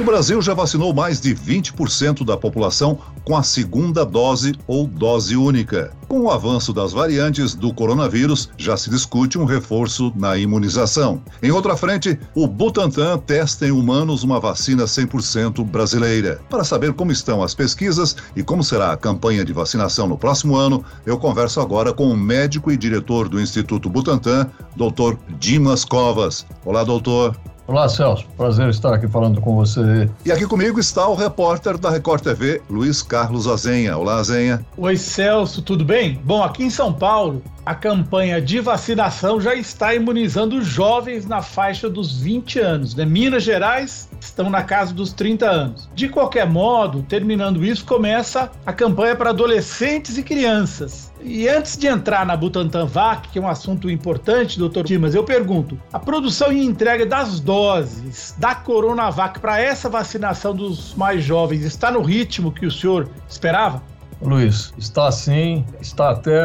O Brasil já vacinou mais de 20% da população com a segunda dose ou dose única. Com o avanço das variantes do coronavírus, já se discute um reforço na imunização. Em outra frente, o Butantan testa em humanos uma vacina 100% brasileira. Para saber como estão as pesquisas e como será a campanha de vacinação no próximo ano, eu converso agora com o médico e diretor do Instituto Butantan, Dr. Dimas Covas. Olá, doutor. Olá, Celso. Prazer estar aqui falando com você. E aqui comigo está o repórter da Record TV, Luiz Carlos Azenha. Olá, Azenha. Oi, Celso, tudo bem? Bom, aqui em São Paulo, a campanha de vacinação já está imunizando jovens na faixa dos 20 anos. Né? Minas Gerais estão na casa dos 30 anos. De qualquer modo, terminando isso, começa a campanha para adolescentes e crianças. E antes de entrar na Butantan Vac, que é um assunto importante, doutor Dimas, eu pergunto: a produção e entrega das doses da Coronavac para essa vacinação dos mais jovens está no ritmo que o senhor esperava? Luiz, está sim, está até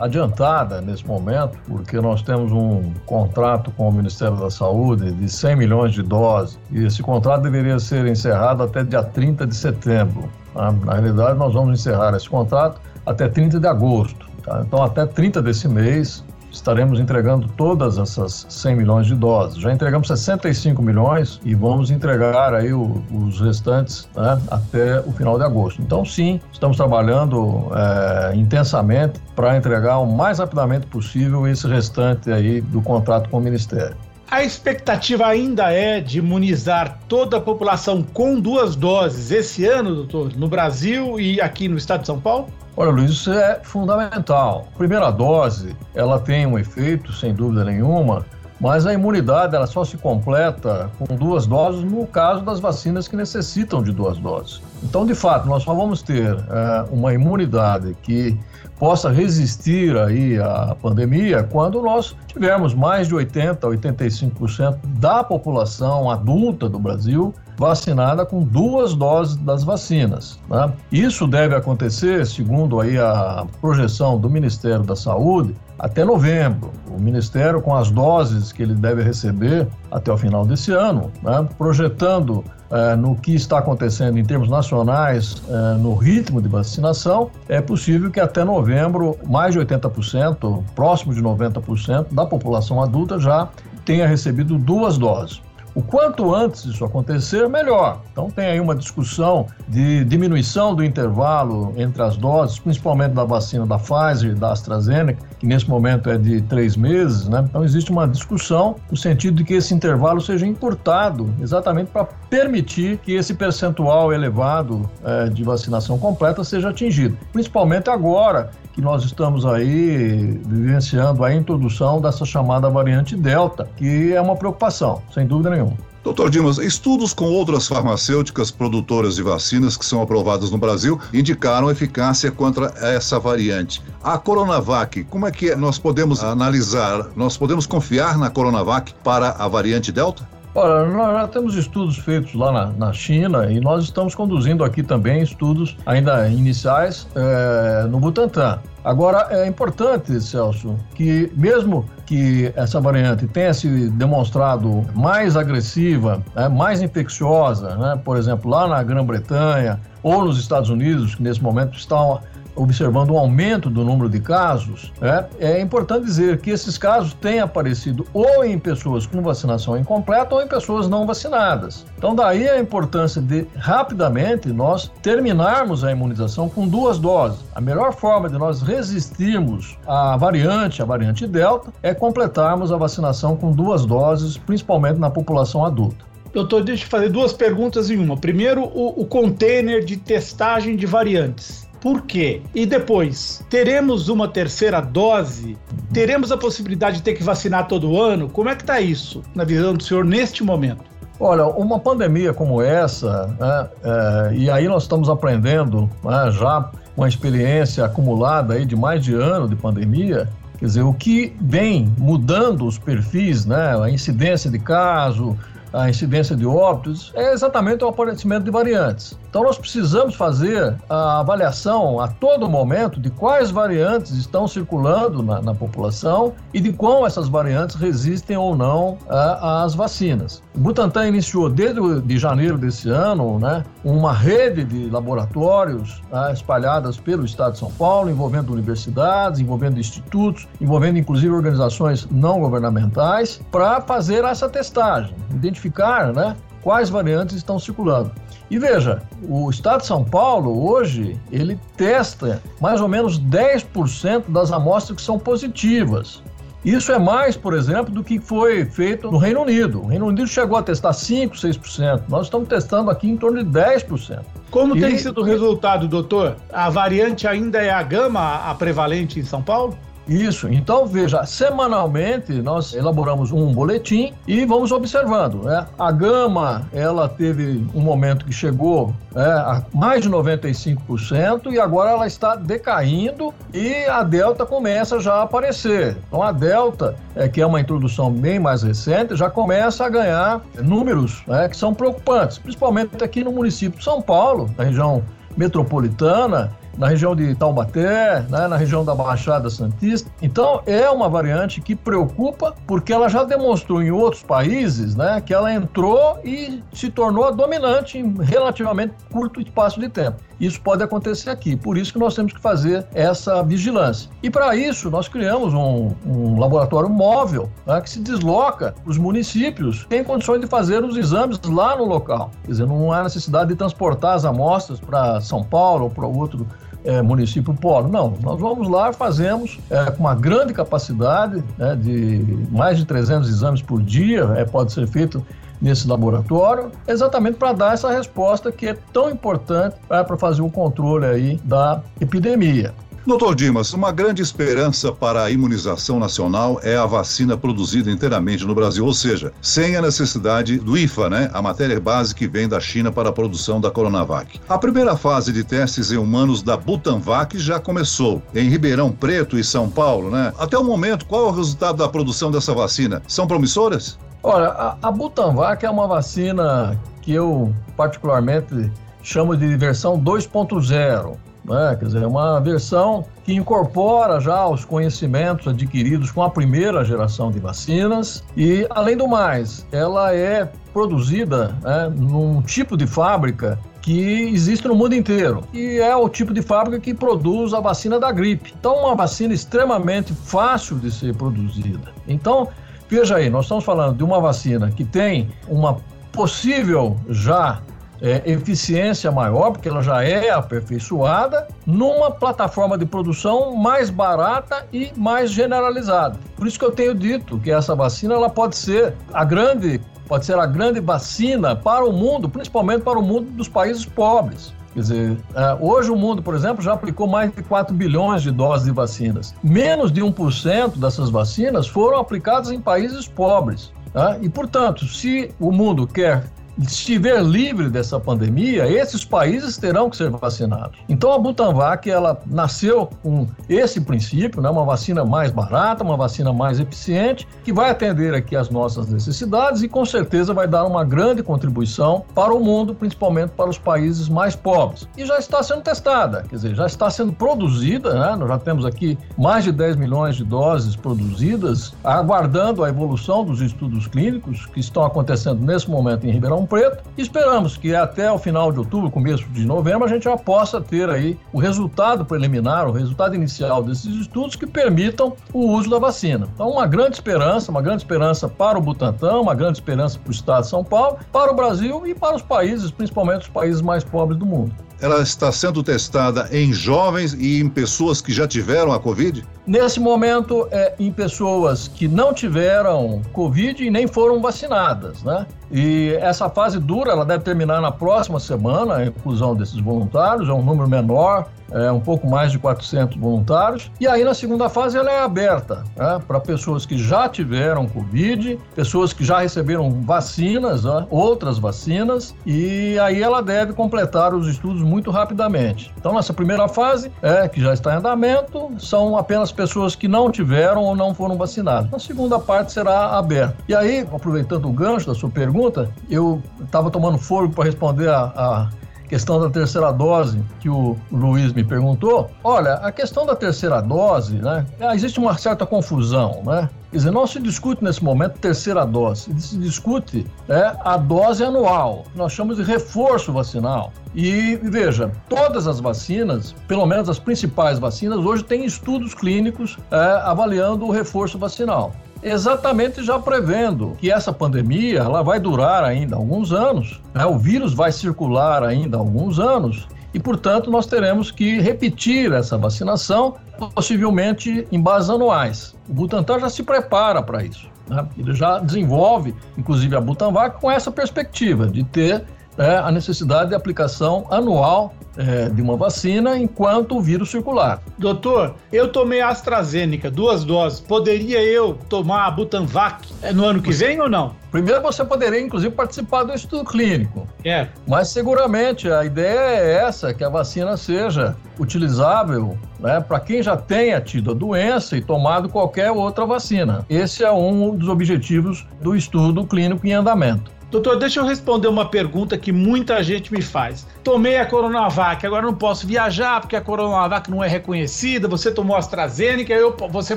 adiantada nesse momento, porque nós temos um contrato com o Ministério da Saúde de 100 milhões de doses, e esse contrato deveria ser encerrado até dia 30 de setembro. Tá? Na realidade, nós vamos encerrar esse contrato até 30 de agosto. Tá? Então, até 30 desse mês, estaremos entregando todas essas 100 milhões de doses. Já entregamos 65 milhões e vamos entregar aí o, os restantes né, até o final de agosto. Então, sim, estamos trabalhando é, intensamente para entregar o mais rapidamente possível esse restante aí do contrato com o Ministério. A expectativa ainda é de imunizar toda a população com duas doses esse ano, doutor, no Brasil e aqui no estado de São Paulo? Olha, Luiz, isso é fundamental. Primeira dose, ela tem um efeito, sem dúvida nenhuma, mas a imunidade ela só se completa com duas doses no caso das vacinas que necessitam de duas doses. Então, de fato, nós só vamos ter é, uma imunidade que possa resistir aí à pandemia quando nós tivermos mais de 80, 85% da população adulta do Brasil vacinada com duas doses das vacinas. Né? Isso deve acontecer, segundo aí a projeção do Ministério da Saúde, até novembro. O Ministério, com as doses que ele deve receber até o final desse ano, né? projetando eh, no que está acontecendo em termos nacionais, eh, no ritmo de vacinação, é possível que até novembro, mais de 80%, próximo de 90% da população adulta já tenha recebido duas doses. O quanto antes isso acontecer, melhor. Então tem aí uma discussão de diminuição do intervalo entre as doses, principalmente da vacina da Pfizer e da AstraZeneca, que nesse momento é de três meses, né? Então existe uma discussão no sentido de que esse intervalo seja encurtado, exatamente para permitir que esse percentual elevado é, de vacinação completa seja atingido. Principalmente agora que nós estamos aí vivenciando a introdução dessa chamada variante Delta, que é uma preocupação, sem dúvida nenhuma. Doutor Dimas, estudos com outras farmacêuticas produtoras de vacinas que são aprovadas no Brasil indicaram eficácia contra essa variante. A Coronavac, como é que nós podemos analisar? Nós podemos confiar na Coronavac para a variante Delta? Olha, nós já temos estudos feitos lá na, na, China e nós estamos conduzindo aqui também estudos ainda iniciais é, no Butantan. Agora, é importante, Celso, que mesmo que essa variante tenha se demonstrado mais agressiva, né, mais infecciosa, né, por exemplo, lá na Grã-Bretanha ou nos Estados Unidos, que nesse momento estão observando um aumento do número de casos, é, é importante dizer que esses casos têm aparecido ou em pessoas com vacinação incompleta ou em pessoas não vacinadas. Então, daí a importância de rapidamente nós terminarmos a imunização com duas doses. A melhor forma de nós resistirmos à variante, a variante Delta, é completarmos a vacinação com duas doses, principalmente na população adulta. Doutor, deixa eu fazer duas perguntas em uma. Primeiro, o, o container de testagem de variantes. Por quê? E depois, teremos uma terceira dose? Teremos a possibilidade de ter que vacinar todo ano? Como é que está isso, na visão do senhor, neste momento? Olha, uma pandemia como essa, né, é, e aí nós estamos aprendendo né, já uma experiência acumulada aí de mais de ano de pandemia, quer dizer, o que vem mudando os perfis, né, a incidência de caso, a incidência de óbitos, é exatamente o aparecimento de variantes. Então nós precisamos fazer a avaliação a todo momento de quais variantes estão circulando na, na população e de como essas variantes resistem ou não às vacinas. O Butantan iniciou desde de janeiro desse ano né, uma rede de laboratórios tá, espalhadas pelo estado de São Paulo, envolvendo universidades, envolvendo institutos, envolvendo inclusive organizações não governamentais, para fazer essa testagem, identificar né, quais variantes estão circulando. E veja, o estado de São Paulo hoje ele testa mais ou menos 10% das amostras que são positivas. Isso é mais, por exemplo, do que foi feito no Reino Unido. O Reino Unido chegou a testar 5%, 6%. Nós estamos testando aqui em torno de 10%. Como e... tem sido o resultado, doutor? A variante ainda é a gama a prevalente em São Paulo? Isso. Então, veja, semanalmente nós elaboramos um boletim e vamos observando. Né? A gama, ela teve um momento que chegou né, a mais de 95% e agora ela está decaindo e a delta começa já a aparecer. Então, a delta, é, que é uma introdução bem mais recente, já começa a ganhar números né, que são preocupantes, principalmente aqui no município de São Paulo, na região metropolitana, na região de Taubaté, né, na região da Baixada Santista. Então, é uma variante que preocupa porque ela já demonstrou em outros países né, que ela entrou e se tornou a dominante em relativamente curto espaço de tempo. Isso pode acontecer aqui, por isso que nós temos que fazer essa vigilância. E para isso, nós criamos um, um laboratório móvel né, que se desloca os municípios, tem condições de fazer os exames lá no local. Quer dizer, não há necessidade de transportar as amostras para São Paulo ou para outro é, município polo. Não, nós vamos lá, fazemos é, com uma grande capacidade né, de mais de 300 exames por dia, é, pode ser feito nesse laboratório, exatamente para dar essa resposta que é tão importante é, para fazer o controle aí da epidemia. Doutor Dimas, uma grande esperança para a imunização nacional é a vacina produzida inteiramente no Brasil, ou seja, sem a necessidade do IFA, né? A matéria base que vem da China para a produção da Coronavac. A primeira fase de testes em humanos da Butanvac já começou em Ribeirão Preto e São Paulo, né? Até o momento, qual é o resultado da produção dessa vacina? São promissoras? Olha, a, a Butanvac é uma vacina que eu particularmente chamo de versão 2.0 né? Quer dizer, é uma versão que incorpora já os conhecimentos adquiridos com a primeira geração de vacinas e, além do mais, ela é produzida né, num tipo de fábrica que existe no mundo inteiro, e é o tipo de fábrica que produz a vacina da gripe. Então, uma vacina extremamente fácil de ser produzida. Então, veja aí, nós estamos falando de uma vacina que tem uma possível já é, eficiência maior, porque ela já é aperfeiçoada, numa plataforma de produção mais barata e mais generalizada. Por isso que eu tenho dito que essa vacina ela pode ser a grande, pode ser a grande vacina para o mundo, principalmente para o mundo dos países pobres. Quer dizer, é, hoje o mundo, por exemplo, já aplicou mais de 4 bilhões de doses de vacinas. Menos de 1% dessas vacinas foram aplicadas em países pobres. Tá? E, portanto, se o mundo quer estiver livre dessa pandemia, esses países terão que ser vacinados. Então a Butanvac ela nasceu com esse princípio, né, uma vacina mais barata, uma vacina mais eficiente, que vai atender aqui as nossas necessidades e com certeza vai dar uma grande contribuição para o mundo, principalmente para os países mais pobres. E já está sendo testada, quer dizer, já está sendo produzida, né? nós já temos aqui mais de 10 milhões de doses produzidas, aguardando a evolução dos estudos clínicos que estão acontecendo nesse momento em Ribeirão Ribeirão Preto. Esperamos que até o final de outubro, começo de novembro, a gente já possa ter aí o resultado preliminar, o resultado inicial desses estudos que permitam o uso da vacina. Então, uma grande esperança, uma grande esperança para o Butantan, uma grande esperança para o Estado de São Paulo, para o Brasil e para os países, principalmente os países mais pobres do mundo ela está sendo testada em jovens e em pessoas que já tiveram a Covid? Nesse momento, é em pessoas que não tiveram Covid e nem foram vacinadas, né? E essa fase dura, ela deve terminar na próxima semana, a inclusão desses voluntários, é um número menor, é, um pouco mais de 400 voluntários. E aí, na segunda fase, ela é aberta né, para pessoas que já tiveram Covid, pessoas que já receberam vacinas, né, outras vacinas, e aí ela deve completar os estudos muito rapidamente. Então, nessa primeira fase, é, que já está em andamento, são apenas pessoas que não tiveram ou não foram vacinadas. Na segunda parte será aberta. E aí, aproveitando o gancho da sua pergunta, eu estava tomando fôlego para responder a, a questão da terceira dose que o Luiz me perguntou, olha, a questão da terceira dose, né, existe uma certa confusão, né? Quer dizer, não se discute nesse momento terceira dose, se discute é, a dose anual, nós chamamos de reforço vacinal. E veja, todas as vacinas, pelo menos as principais vacinas, hoje têm estudos clínicos é, avaliando o reforço vacinal exatamente já prevendo que essa pandemia ela vai durar ainda alguns anos, né? o vírus vai circular ainda alguns anos e, portanto, nós teremos que repetir essa vacinação, possivelmente em bases anuais. O Butantan já se prepara para isso. Né? Ele já desenvolve, inclusive a Butanvac, com essa perspectiva de ter é, a necessidade de aplicação anual é, de uma vacina enquanto o vírus circular. Doutor, eu tomei a AstraZeneca, duas doses. Poderia eu tomar a Butanvac é, no ano que vem ou não? Primeiro, você poderia, inclusive, participar do estudo clínico. É. Mas, seguramente, a ideia é essa, que a vacina seja utilizável né, para quem já tenha tido a doença e tomado qualquer outra vacina. Esse é um dos objetivos do estudo clínico em andamento. Doutor, deixa eu responder uma pergunta que muita gente me faz. Tomei a Coronavac, agora não posso viajar porque a Coronavac não é reconhecida. Você tomou a AstraZeneca, eu, você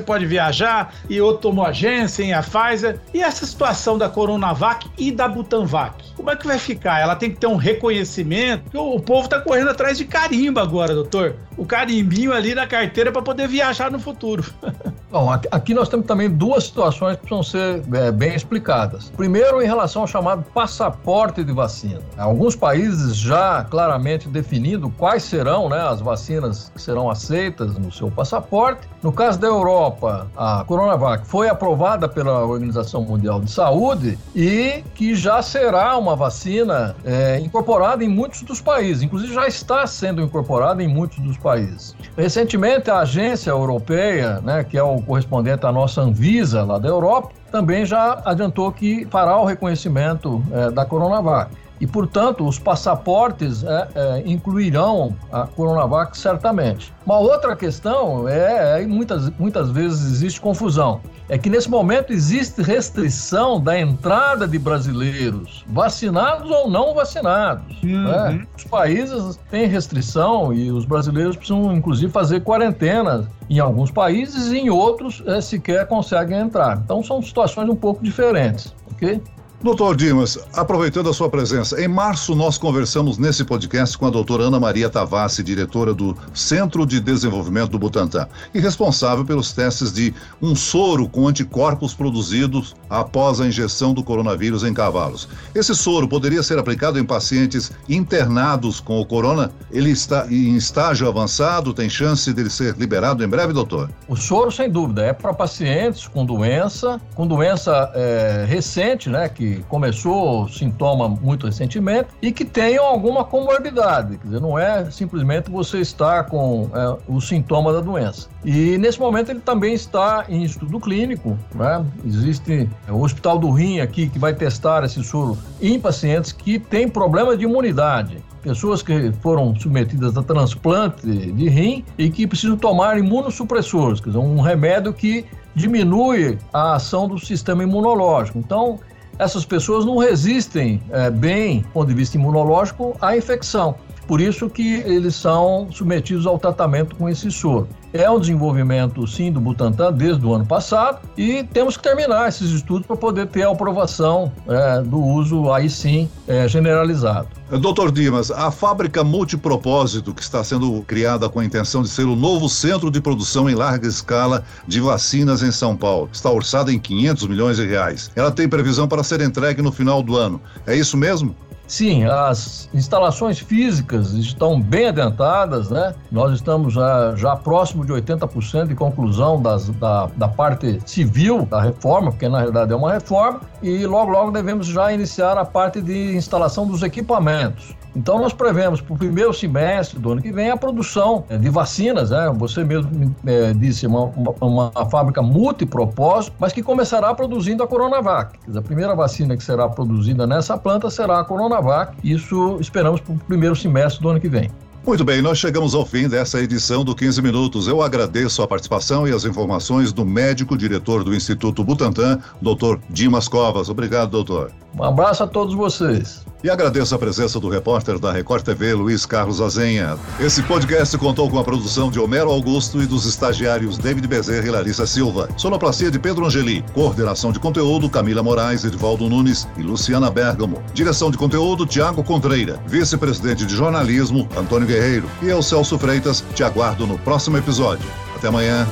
pode viajar e outro tomou a Janssen, a Pfizer. E essa situação da Coronavac e da Butanvac? Como é que vai ficar? Ela tem que ter um reconhecimento? O povo está correndo atrás de carimbo agora, doutor. O carimbinho ali na carteira para poder viajar no futuro. Bom, aqui nós temos também duas situações que precisam ser é, bem explicadas. Primeiro, em relação ao chamado passaporte de vacina. Alguns países já claramente definindo quais serão né, as vacinas que serão aceitas no seu passaporte. No caso da Europa, a Coronavac foi aprovada pela Organização Mundial de Saúde e que já será uma vacina é, incorporada em muitos dos países, inclusive já está sendo incorporada em muitos dos países. Recentemente, a agência europeia, né, que é o correspondente à nossa Anvisa lá da Europa, também já adiantou que fará o reconhecimento é, da Coronavac. E, portanto, os passaportes é, é, incluirão a Coronavac certamente. Uma outra questão é, é muitas, muitas vezes existe confusão, é que nesse momento existe restrição da entrada de brasileiros, vacinados ou não vacinados. Uhum. Né? Os países têm restrição e os brasileiros precisam, inclusive, fazer quarentena em alguns países e em outros é, sequer conseguem entrar. Então, são situações um pouco diferentes, ok? Doutor Dimas, aproveitando a sua presença, em março nós conversamos nesse podcast com a doutora Ana Maria Tavassi, diretora do Centro de Desenvolvimento do Butantan e responsável pelos testes de um soro com anticorpos produzidos após a injeção do coronavírus em cavalos. Esse soro poderia ser aplicado em pacientes internados com o corona? Ele está em estágio avançado, tem chance dele ser liberado em breve, doutor? O soro, sem dúvida, é para pacientes com doença, com doença é, recente, né, que começou sintoma muito recentemente e que tenham alguma comorbidade. Quer dizer, não é simplesmente você estar com é, o sintoma da doença. E nesse momento ele também está em estudo clínico. Né? Existe o Hospital do Rim aqui que vai testar esse soro em pacientes que têm problema de imunidade pessoas que foram submetidas a transplante de rim e que precisam tomar imunossupressores, quer dizer, um remédio que diminui a ação do sistema imunológico. Então, essas pessoas não resistem é, bem, do ponto de vista imunológico, à infecção. Por isso que eles são submetidos ao tratamento com esse soro. É um desenvolvimento, sim, do Butantan desde o ano passado e temos que terminar esses estudos para poder ter a aprovação é, do uso, aí sim, é, generalizado. Doutor Dimas, a fábrica multipropósito que está sendo criada com a intenção de ser o novo centro de produção em larga escala de vacinas em São Paulo está orçada em 500 milhões de reais. Ela tem previsão para ser entregue no final do ano. É isso mesmo? Sim, as instalações físicas estão bem adiantadas, né? Nós estamos já, já próximo de 80% de conclusão das, da, da parte civil da reforma, porque na realidade é uma reforma, e logo, logo devemos já iniciar a parte de instalação dos equipamentos. Então, nós prevemos para o primeiro semestre do ano que vem a produção é, de vacinas, né? Você mesmo é, disse, uma, uma, uma, fábrica multipropósito, mas que começará produzindo a Coronavac. A primeira vacina que será produzida nessa planta será a Coronavac. Isso esperamos para o primeiro semestre do ano que vem. Muito bem, nós chegamos ao fim dessa edição do 15 Minutos. Eu agradeço a participação e as informações do médico diretor do Instituto Butantan, doutor Dimas Covas. Obrigado, doutor. Um abraço a todos vocês. E agradeço a presença do repórter da Record TV, Luiz Carlos Azenha. Esse podcast contou com a produção de Homero Augusto e dos estagiários David Bezerra e Larissa Silva. Sonoplastia de Pedro Angeli. Coordenação de conteúdo, Camila Moraes, Edvaldo Nunes e Luciana Bergamo. Direção de conteúdo, Tiago Contreira. Vice-presidente de jornalismo, Antônio Guerreiro. E eu, Celso Freitas, te aguardo no próximo episódio. Até amanhã.